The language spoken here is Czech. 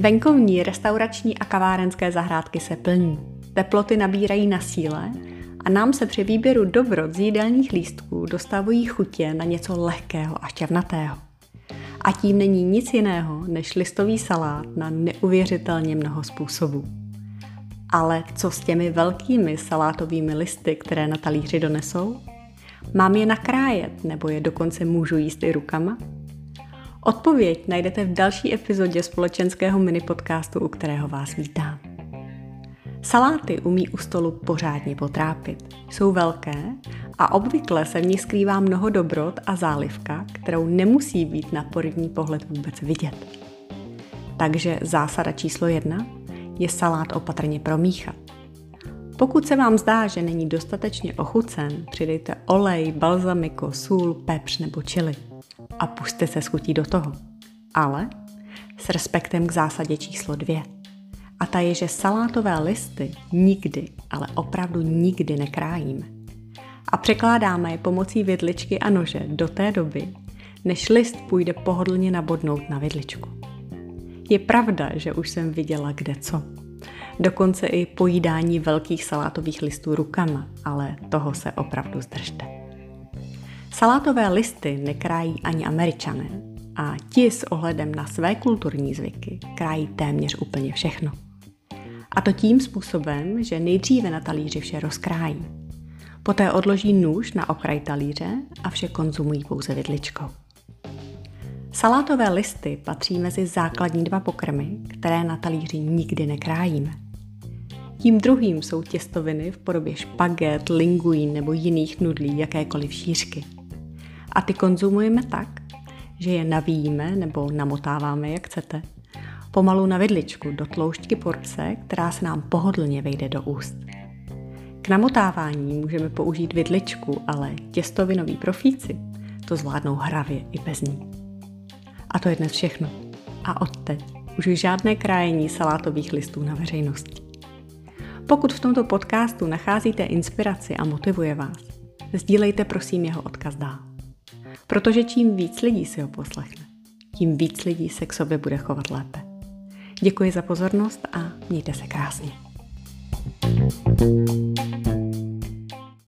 Venkovní, restaurační a kavárenské zahrádky se plní. Teploty nabírají na síle a nám se při výběru dobrot z jídelních lístků dostavují chutě na něco lehkého a šťavnatého. A tím není nic jiného než listový salát na neuvěřitelně mnoho způsobů. Ale co s těmi velkými salátovými listy, které na talíři donesou? Mám je nakrájet nebo je dokonce můžu jíst i rukama? Odpověď najdete v další epizodě společenského mini podcastu, u kterého vás vítám. Saláty umí u stolu pořádně potrápit. Jsou velké a obvykle se v nich skrývá mnoho dobrot a zálivka, kterou nemusí být na první pohled vůbec vidět. Takže zásada číslo jedna je salát opatrně promíchat. Pokud se vám zdá, že není dostatečně ochucen, přidejte olej, balzamiko, sůl, pepř nebo čili a puste se schutí do toho. Ale s respektem k zásadě číslo dvě. A ta je, že salátové listy nikdy, ale opravdu nikdy nekrájíme. A překládáme je pomocí vidličky a nože do té doby, než list půjde pohodlně nabodnout na vidličku. Je pravda, že už jsem viděla kde co. Dokonce i pojídání velkých salátových listů rukama, ale toho se opravdu zdržte. Salátové listy nekrájí ani američané a ti s ohledem na své kulturní zvyky krájí téměř úplně všechno. A to tím způsobem, že nejdříve na talíři vše rozkrájí. Poté odloží nůž na okraj talíře a vše konzumují pouze vidličkou. Salátové listy patří mezi základní dva pokrmy, které na talíři nikdy nekrájíme. Tím druhým jsou těstoviny v podobě špaget, linguín nebo jiných nudlí jakékoliv šířky. A ty konzumujeme tak, že je navíjíme nebo namotáváme, jak chcete, pomalu na vidličku do tloušťky porce, která se nám pohodlně vejde do úst. K namotávání můžeme použít vidličku, ale těstovinoví profíci to zvládnou hravě i bez ní. A to je dnes všechno. A odteď už žádné krájení salátových listů na veřejnosti. Pokud v tomto podcastu nacházíte inspiraci a motivuje vás, sdílejte prosím jeho odkaz dál. Protože čím víc lidí si ho poslechne, tím víc lidí se k sobě bude chovat lépe. Děkuji za pozornost a mějte se krásně. thank you